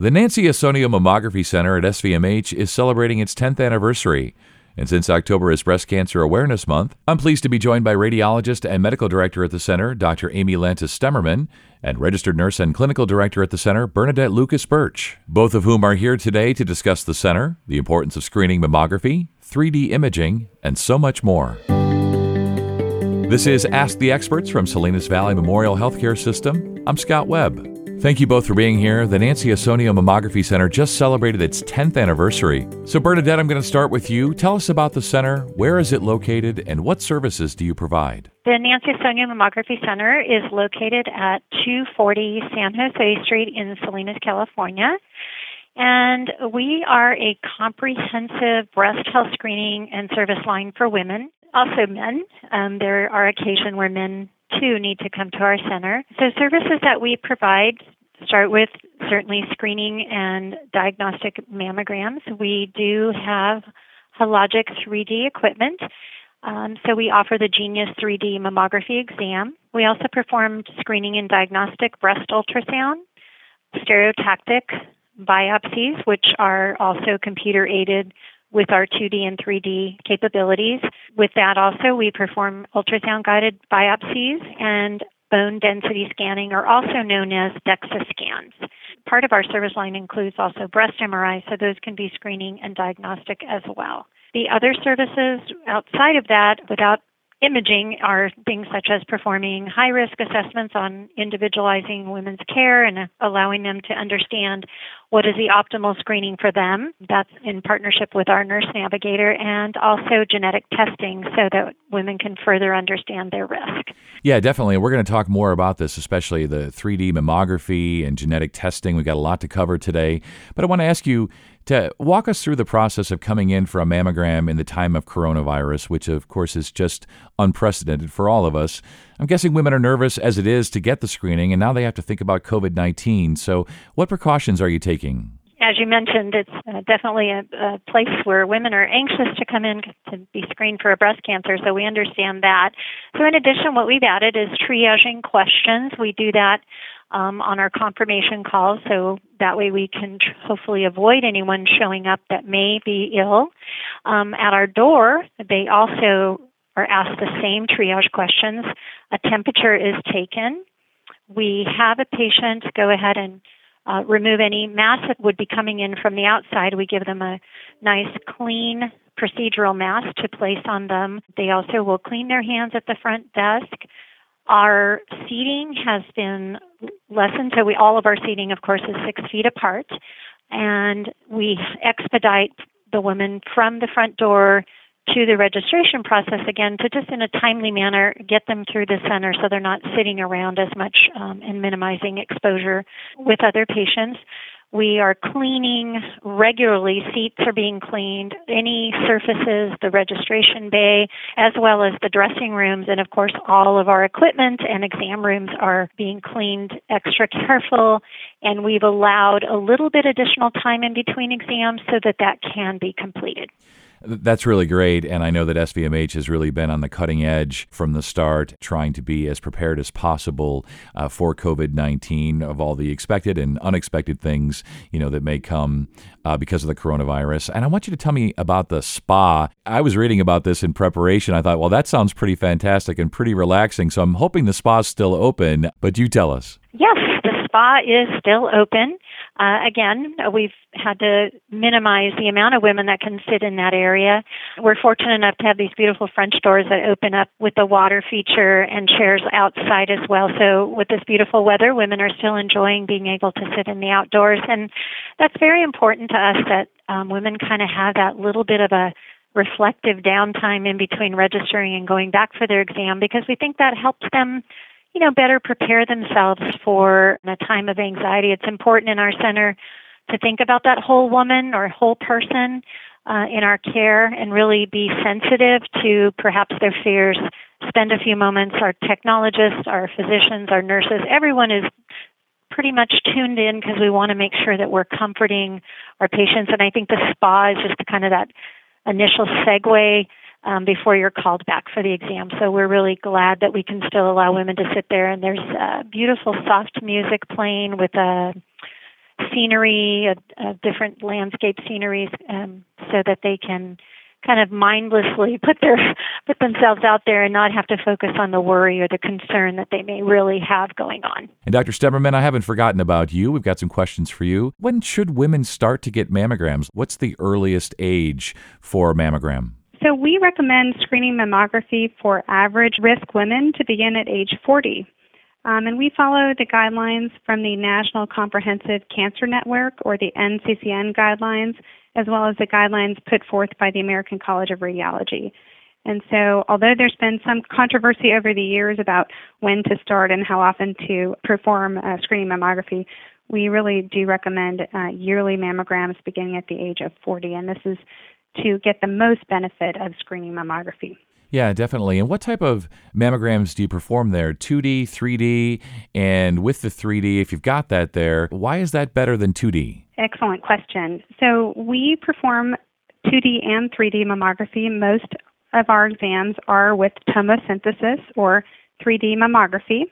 The Nancy Ausonio Mammography Center at SVMH is celebrating its 10th anniversary. And since October is Breast Cancer Awareness Month, I'm pleased to be joined by radiologist and medical director at the center, Dr. Amy Lantis Stemmerman, and registered nurse and clinical director at the center, Bernadette Lucas Birch, both of whom are here today to discuss the center, the importance of screening mammography, 3D imaging, and so much more. This is Ask the Experts from Salinas Valley Memorial Healthcare System. I'm Scott Webb. Thank you both for being here. The Nancy Ausonio Mammography Center just celebrated its 10th anniversary. So, Bernadette, I'm going to start with you. Tell us about the center. Where is it located, and what services do you provide? The Nancy Ausonio Mammography Center is located at 240 San Jose Street in Salinas, California. And we are a comprehensive breast health screening and service line for women, also men. Um, there are occasions where men too need to come to our center. So, services that we provide start with certainly screening and diagnostic mammograms. We do have Hologic 3D equipment. Um, so we offer the Genius 3D mammography exam. We also perform screening and diagnostic breast ultrasound, stereotactic biopsies, which are also computer aided with our 2D and 3D capabilities. With that, also, we perform ultrasound guided biopsies and bone density scanning, are also known as DEXA scans. Part of our service line includes also breast MRI, so those can be screening and diagnostic as well. The other services outside of that, without imaging are things such as performing high risk assessments on individualizing women's care and allowing them to understand what is the optimal screening for them. That's in partnership with our nurse navigator and also genetic testing so that women can further understand their risk. Yeah, definitely. We're going to talk more about this, especially the 3D mammography and genetic testing. We've got a lot to cover today. But I want to ask you to walk us through the process of coming in for a mammogram in the time of coronavirus, which of course is just unprecedented for all of us. I'm guessing women are nervous as it is to get the screening, and now they have to think about COVID 19. So, what precautions are you taking? As you mentioned, it's uh, definitely a, a, place where women are anxious to come in to be screened for breast cancer, so we understand that. So, in addition, what we've added is triaging questions. We do that um, on our confirmation calls, so that way we can tr- hopefully avoid anyone showing up that may be ill. Um, at our door, they also are asked the same triage questions. A temperature is taken. We have a patient go ahead and uh, remove any mass that would be coming in from the outside. We give them a nice, clean procedural mask to place on them. They also will clean their hands at the front desk. Our seating has been lessened, so we all of our seating, of course, is six feet apart, and we expedite the women from the front door to the registration process again to just in a timely manner get them through the center so they're not sitting around as much um, and minimizing exposure with other patients. We are cleaning regularly. Seats are being cleaned. Any surfaces, the registration bay, as well as the dressing rooms, and of course, all of our equipment and exam rooms are being cleaned extra careful. And we've allowed a little bit additional time in between exams so that that can be completed. That's really great. And I know that SVMH has really been on the cutting edge from the start, trying to be as prepared as possible uh, for COVID 19 of all the expected and unexpected things, you know, that may come uh, because of the coronavirus. And I want you to tell me about the spa. I was reading about this in preparation. I thought, well, that sounds pretty fantastic and pretty relaxing. So I'm hoping the spa's still open, but you tell us. Yes, the spa is still open. Uh, again, we've had to minimize the amount of women that can sit in that area. We're fortunate enough to have these beautiful French doors that open up with the water feature and chairs outside as well. So, with this beautiful weather, women are still enjoying being able to sit in the outdoors. And that's very important to us that um, women kind of have that little bit of a reflective downtime in between registering and going back for their exam because we think that helps them you know, better prepare themselves for a time of anxiety. It's important in our center to think about that whole woman or whole person uh, in our care and really be sensitive to perhaps their fears. Spend a few moments. Our technologists, our physicians, our nurses, everyone is pretty much tuned in because we want to make sure that we're comforting our patients. And I think the spa is just kind of that initial segue um, before you're called back for the exam. So we're really glad that we can still allow women to sit there. And there's uh, beautiful soft music playing with a scenery, different landscape sceneries, um, so that they can kind of mindlessly put their put themselves out there and not have to focus on the worry or the concern that they may really have going on. And Dr. Stemmerman, I haven't forgotten about you. We've got some questions for you. When should women start to get mammograms? What's the earliest age for a mammogram? So we recommend screening mammography for average risk women to begin at age 40. Um, and we follow the guidelines from the National Comprehensive Cancer Network or the NCCN guidelines, as well as the guidelines put forth by the American College of Radiology. And so, although there's been some controversy over the years about when to start and how often to perform uh, screening mammography, we really do recommend uh, yearly mammograms beginning at the age of 40. And this is to get the most benefit of screening mammography. Yeah, definitely. And what type of mammograms do you perform there? 2D, 3D, and with the 3D, if you've got that there, why is that better than 2D? Excellent question. So we perform 2D and 3D mammography. Most of our exams are with tomosynthesis or 3D mammography.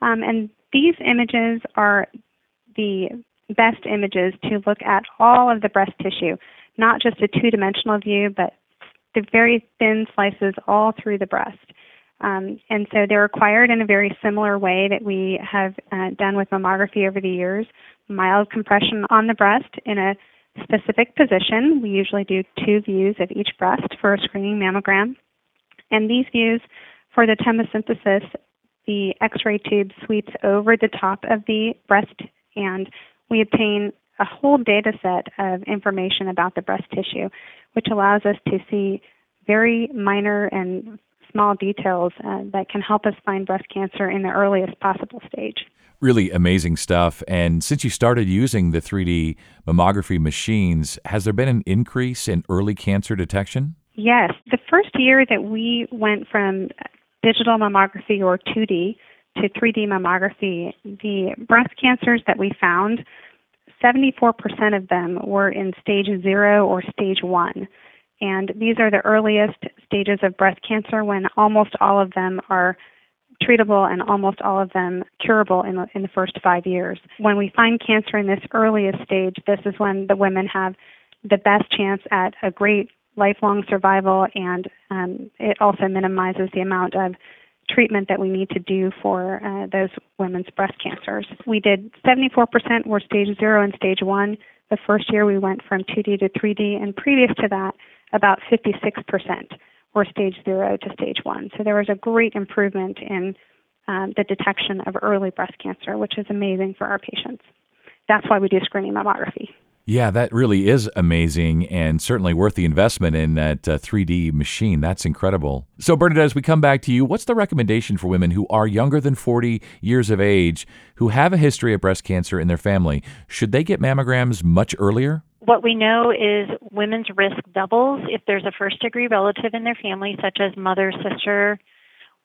Um, and these images are the best images to look at all of the breast tissue, not just a two dimensional view, but the very thin slices all through the breast. Um, and so they're acquired in a very similar way that we have uh, done with mammography over the years. Mild compression on the breast in a specific position. We usually do two views of each breast for a screening mammogram. And these views, for the tomosynthesis, the x ray tube sweeps over the top of the breast, and we obtain a whole data set of information about the breast tissue, which allows us to see very minor and small details uh, that can help us find breast cancer in the earliest possible stage. Really amazing stuff. And since you started using the 3D mammography machines, has there been an increase in early cancer detection? Yes. The first year that we went from digital mammography or 2D to 3D mammography, the breast cancers that we found 74% of them were in stage zero or stage one. And these are the earliest stages of breast cancer when almost all of them are treatable and almost all of them curable in the, in the first five years. When we find cancer in this earliest stage, this is when the women have the best chance at a great lifelong survival, and um, it also minimizes the amount of treatment that we need to do for uh, those women's breast cancers. We did 74% were stage zero and stage one. The first year we went from 2D to 3D, and previous to that, about 56% were stage zero to stage one. So there was a great improvement in um, the detection of early breast cancer, which is amazing for our patients. That's why we do screening mammography. Yeah, that really is amazing and certainly worth the investment in that uh, 3D machine. That's incredible. So, Bernadette, as we come back to you, what's the recommendation for women who are younger than 40 years of age who have a history of breast cancer in their family? Should they get mammograms much earlier? What we know is women's risk doubles if there's a first degree relative in their family, such as mother, sister,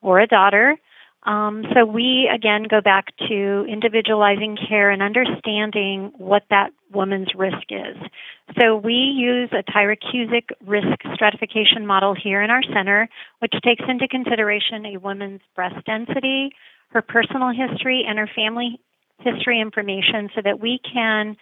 or a daughter. Um, so we again go back to individualizing care and understanding what that woman's risk is. So we use a Tyrer-Cuzick risk stratification model here in our center, which takes into consideration a woman's breast density, her personal history, and her family history information so that we can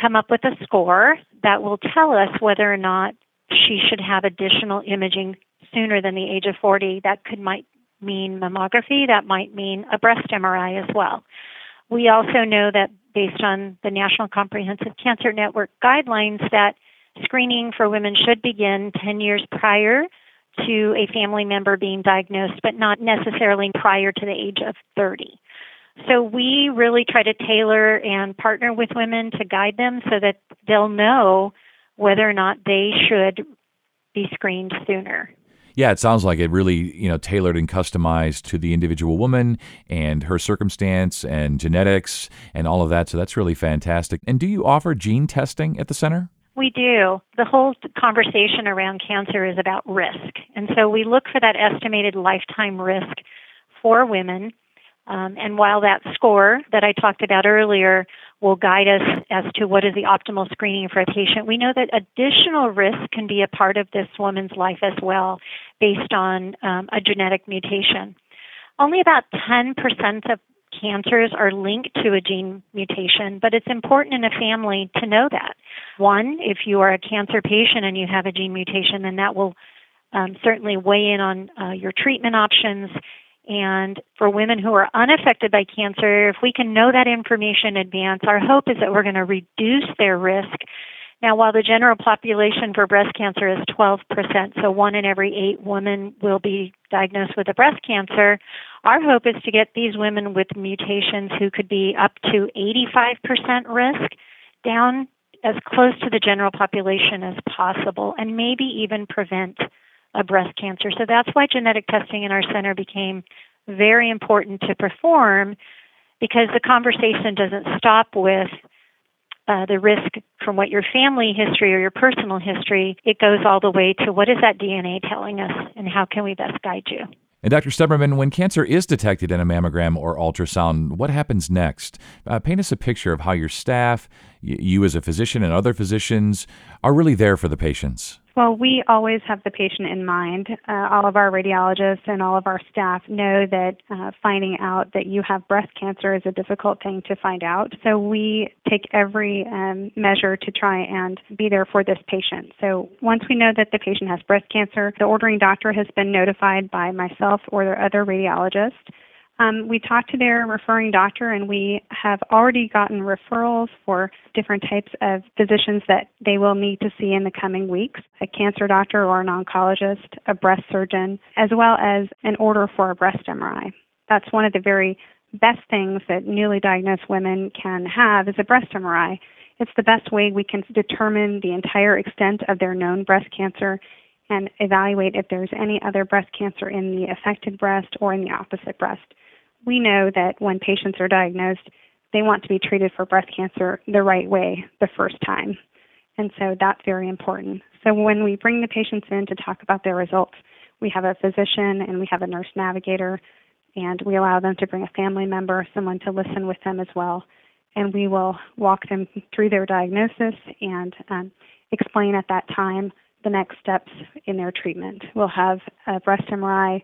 come up with a score that will tell us whether or not she should have additional imaging sooner than the age of 40 that could might mean mammography, that might mean a breast MRI as well. We also know that based on the National Comprehensive Cancer Network guidelines that screening for women should begin 10 years prior to a family member being diagnosed, but not necessarily prior to the age of 30. So we really try to tailor and partner with women to guide them so that they'll know whether or not they should be screened sooner. Yeah, it sounds like it really, you know, tailored and customized to the individual woman and her circumstance and genetics and all of that. So that's really fantastic. And do you offer gene testing at the center? We do. The whole conversation around cancer is about risk. And so we look for that estimated lifetime risk for women um, and while that score that I talked about earlier will guide us as to what is the optimal screening for a patient, we know that additional risk can be a part of this woman's life as well based on um, a genetic mutation. Only about 10% of cancers are linked to a gene mutation, but it's important in a family to know that. One, if you are a cancer patient and you have a gene mutation, then that will um, certainly weigh in on uh, your treatment options. And for women who are unaffected by cancer, if we can know that information in advance, our hope is that we're going to reduce their risk. Now, while the general population for breast cancer is 12%, so one in every eight women will be diagnosed with a breast cancer, our hope is to get these women with mutations who could be up to 85% risk down as close to the general population as possible and maybe even prevent a breast cancer. So that's why genetic testing in our center became very important to perform because the conversation doesn't stop with uh, the risk from what your family history or your personal history, it goes all the way to what is that DNA telling us and how can we best guide you. And Dr. Stemmerman, when cancer is detected in a mammogram or ultrasound, what happens next? Uh, paint us a picture of how your staff, you as a physician and other physicians, are really there for the patients. Well, we always have the patient in mind. Uh, all of our radiologists and all of our staff know that uh, finding out that you have breast cancer is a difficult thing to find out. So we take every um, measure to try and be there for this patient. So once we know that the patient has breast cancer, the ordering doctor has been notified by myself or their other radiologist. Um, we talked to their referring doctor, and we have already gotten referrals for different types of physicians that they will need to see in the coming weeks a cancer doctor or an oncologist, a breast surgeon, as well as an order for a breast MRI. That's one of the very best things that newly diagnosed women can have is a breast MRI. It's the best way we can determine the entire extent of their known breast cancer and evaluate if there's any other breast cancer in the affected breast or in the opposite breast we know that when patients are diagnosed, they want to be treated for breast cancer the right way the first time. And so that's very important. So when we bring the patients in to talk about their results, we have a physician and we have a nurse navigator, and we allow them to bring a family member, someone to listen with them as well. And we will walk them through their diagnosis and um, explain at that time the next steps in their treatment. We'll have a breast MRI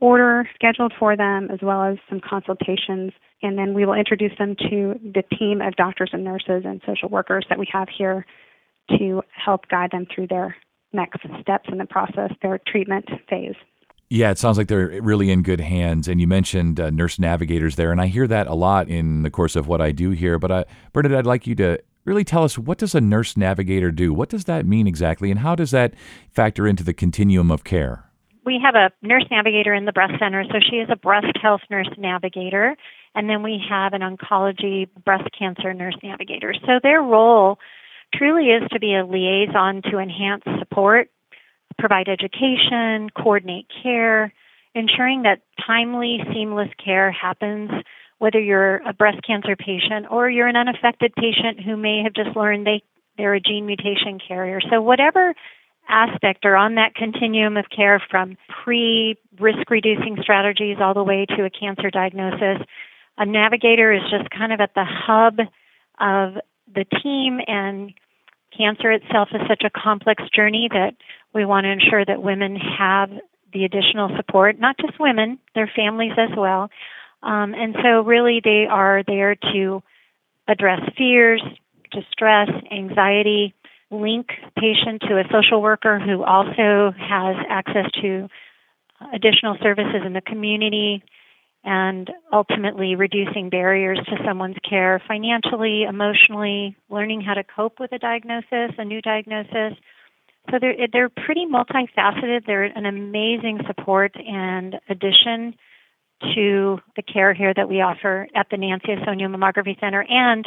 order scheduled for them as well as some consultations and then we will introduce them to the team of doctors and nurses and social workers that we have here to help guide them through their next steps in the process, their treatment phase. Yeah, it sounds like they're really in good hands. And you mentioned uh, nurse navigators there, and I hear that a lot in the course of what I do here. But uh, Bernadette, I'd like you to really tell us what does a nurse navigator do? What does that mean exactly, and how does that factor into the continuum of care? we have a nurse navigator in the breast center, so she is a breast health nurse navigator. And then we have an oncology breast cancer nurse navigator. So their role truly is to be a liaison to enhance support, provide education, coordinate care, ensuring that timely, seamless care happens, whether you're a breast cancer patient or you're an unaffected patient who may have just learned they, they're a gene mutation carrier. So, whatever aspect or on that continuum of care from pre risk reducing strategies all the way to a cancer diagnosis. A navigator is just kind of at the hub of the team, and cancer itself is such a complex journey that we want to ensure that women have the additional support, not just women, their families as well. Um, and so, really, they are there to address fears, distress, anxiety, link patient to a social worker who also has access to additional services in the community and ultimately reducing barriers to someone's care financially, emotionally, learning how to cope with a diagnosis, a new diagnosis. So they're, they're pretty multifaceted. They're an amazing support and addition to the care here that we offer at the Nancy Ausonio Mammography Center and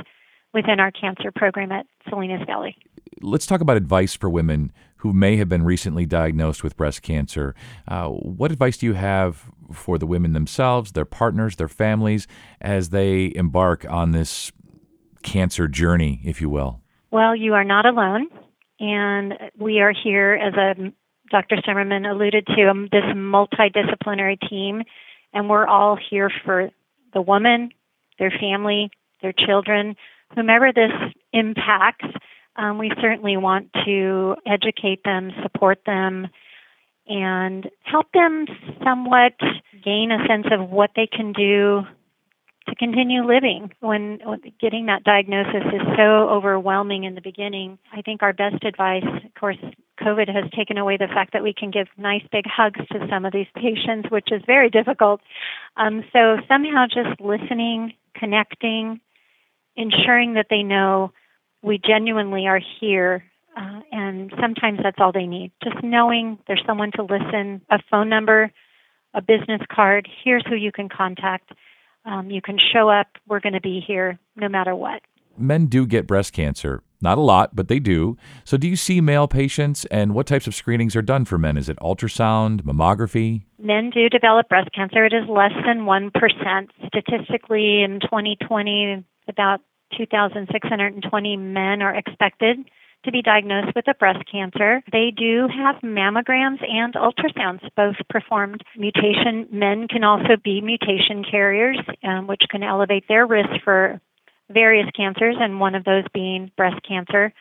within our cancer program at Salinas Valley let's talk about advice for women who may have been recently diagnosed with breast cancer. Uh, what advice do you have for the women themselves, their partners, their families, as they embark on this cancer journey, if you will? Well, you are not alone, and we are here, as a, Dr. Stemmerman alluded to, um, this multidisciplinary team, and we're all here for the woman, their family, their children, whomever this impacts um, we certainly want to educate them, support them, and help them somewhat gain a sense of what they can do to continue living when, when getting that diagnosis is so overwhelming in the beginning. I think our best advice, of course, COVID has taken away the fact that we can give nice big hugs to some of these patients, which is very difficult. Um, so somehow just listening, connecting, ensuring that they know we genuinely are here. Uh, and sometimes that's all they need. Just knowing there's someone to listen, a phone number, a business card. Here's who you can contact. Um, you can show up. We're going to be here no matter what. Men do get breast cancer. Not a lot, but they do. So, do you see male patients and what types of screenings are done for men? Is it ultrasound, mammography? Men do develop breast cancer. It is less than 1%. Statistically, in 2020, about 2,620 men are expected to be diagnosed with a breast cancer. They do have mammograms and ultrasounds both performed. Mutation men can also be mutation carriers, um, which can elevate their risk for various cancers, and one of those being breast cancer.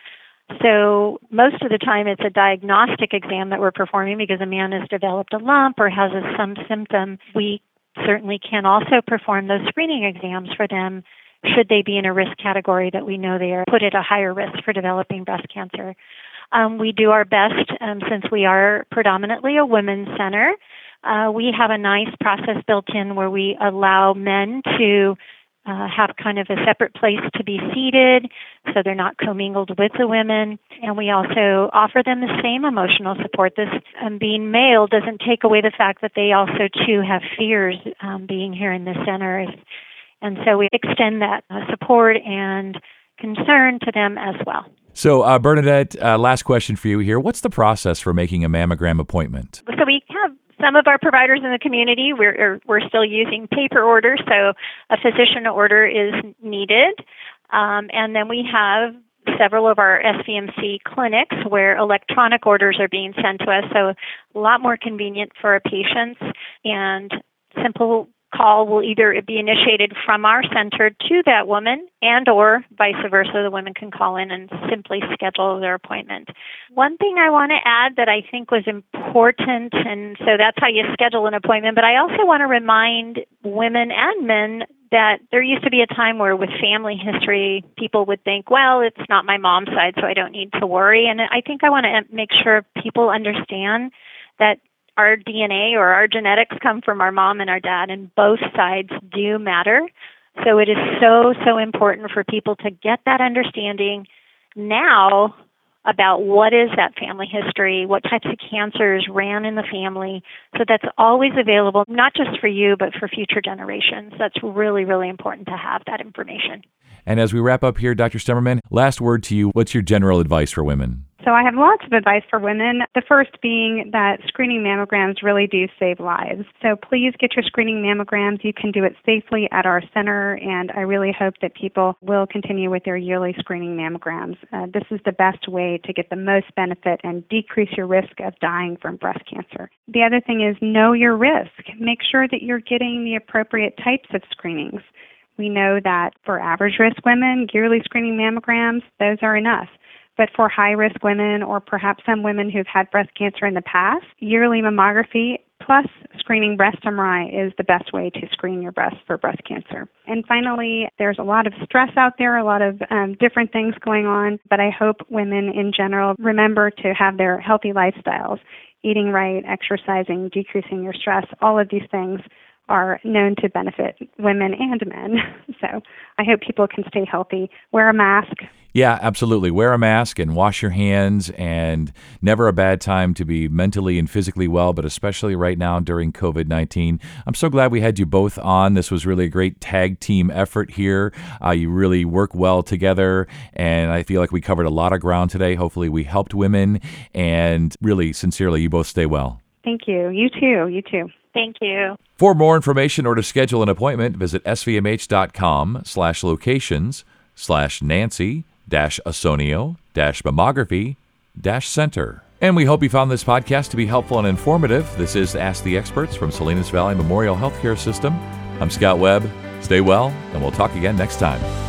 So most of the time it's a diagnostic exam that we're performing because a man has developed a lump or has some symptom. We certainly can also perform those screening exams for them should they be in a risk category that we know they are put at a higher risk for developing breast cancer. Um, we do our best um, since we are predominantly a women's center. Uh, we have a nice process built in where we allow men to uh, have kind of a separate place to be seated so they're not commingled with the women. And we also offer them the same emotional support. This um, being male doesn't take away the fact that they also, too, have fears um, being here in the center. And so we extend that uh, support and concern to them as well. So, uh, Bernadette, uh, last question for you here. What's the process for making a mammogram appointment? So, we some of our providers in the community, we're, we're still using paper orders, so a physician order is needed. Um, and then we have several of our SVMC clinics where electronic orders are being sent to us, so a lot more convenient for our patients and simple call will either be initiated from our center to that woman and or vice versa the women can call in and simply schedule their appointment. One thing i want to add that i think was important and so that's how you schedule an appointment but i also want to remind women and men that there used to be a time where with family history people would think well it's not my mom's side so i don't need to worry and i think i want to make sure people understand that our DNA or our genetics come from our mom and our dad, and both sides do matter. So it is so, so important for people to get that understanding now about what is that family history, what types of cancers ran in the family. So that's always available, not just for you, but for future generations. That's really, really important to have that information. And as we wrap up here, Dr. Stemmerman, last word to you. What's your general advice for women? So I have lots of advice for women. The first being that screening mammograms really do save lives. So please get your screening mammograms. You can do it safely at our center, and I really hope that people will continue with their yearly screening mammograms. Uh, this is the best way to get the most benefit and decrease your risk of dying from breast cancer. The other thing is know your risk. Make sure that you're getting the appropriate types of screenings. We know that for average risk women, yearly screening mammograms, those are enough. But for high risk women or perhaps some women who've had breast cancer in the past, yearly mammography plus screening breast MRI is the best way to screen your breast for breast cancer. And finally, there's a lot of stress out there, a lot of um, different things going on, but I hope women in general remember to have their healthy lifestyles, eating right, exercising, decreasing your stress, all of these things are known to benefit women and men. So I hope people can stay healthy. Wear a mask. Yeah, absolutely. Wear a mask and wash your hands, and never a bad time to be mentally and physically well, but especially right now during COVID 19. I'm so glad we had you both on. This was really a great tag team effort here. Uh, you really work well together, and I feel like we covered a lot of ground today. Hopefully, we helped women, and really, sincerely, you both stay well. Thank you. You too. You too. Thank you. For more information or to schedule an appointment, visit svmh.com slash locations slash Nancy dash Ausonio dash mammography dash center. And we hope you found this podcast to be helpful and informative. This is Ask the Experts from Salinas Valley Memorial Healthcare System. I'm Scott Webb. Stay well, and we'll talk again next time.